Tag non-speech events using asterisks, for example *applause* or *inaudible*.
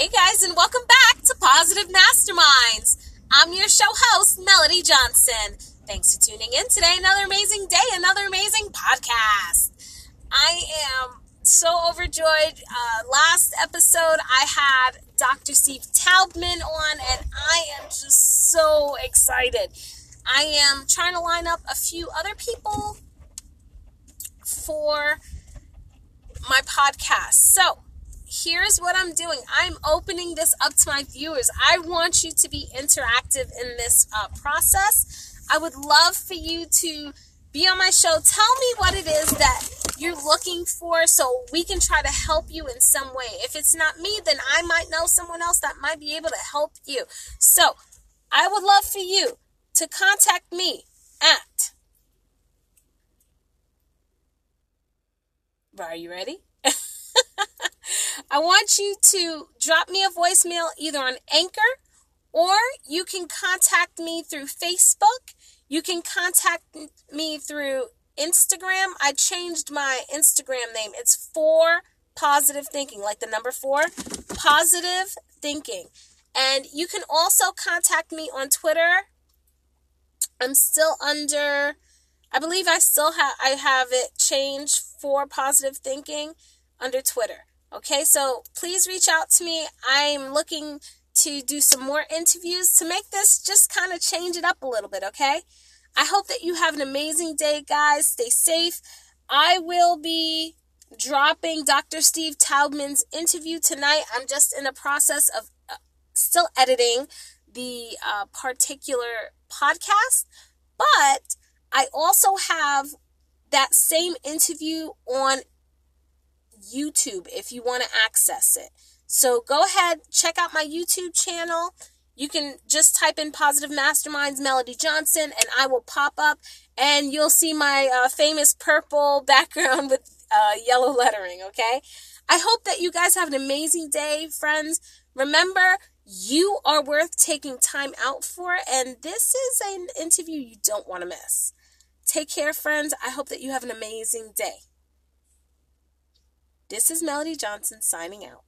Hey guys, and welcome back to Positive Masterminds. I'm your show host, Melody Johnson. Thanks for tuning in today. Another amazing day, another amazing podcast. I am so overjoyed. Uh, last episode, I had Dr. Steve Taubman on, and I am just so excited. I am trying to line up a few other people for my podcast. So, here's what I'm doing I'm opening this up to my viewers. I want you to be interactive in this uh, process. I would love for you to be on my show. Tell me what it is that you're looking for so we can try to help you in some way. If it's not me, then I might know someone else that might be able to help you. So I would love for you to contact me at. Are you ready? I want you to drop me a voicemail either on Anchor or you can contact me through Facebook. You can contact me through Instagram. I changed my Instagram name. It's for positive thinking, like the number four, positive thinking. And you can also contact me on Twitter. I'm still under I believe I still have I have it changed for positive thinking under Twitter. Okay, so please reach out to me. I'm looking to do some more interviews to make this just kind of change it up a little bit, okay? I hope that you have an amazing day, guys. Stay safe. I will be dropping Dr. Steve Taubman's interview tonight. I'm just in the process of uh, still editing the uh, particular podcast, but I also have that same interview on YouTube if you want to access it. So go ahead, check out my YouTube channel. You can just type in Positive Masterminds Melody Johnson and I will pop up and you'll see my uh, famous purple *laughs* background with uh, yellow lettering, okay? I hope that you guys have an amazing day, friends. Remember, you are worth taking time out for, and this is an interview you don't want to miss. Take care, friends. I hope that you have an amazing day. This is Melody Johnson signing out.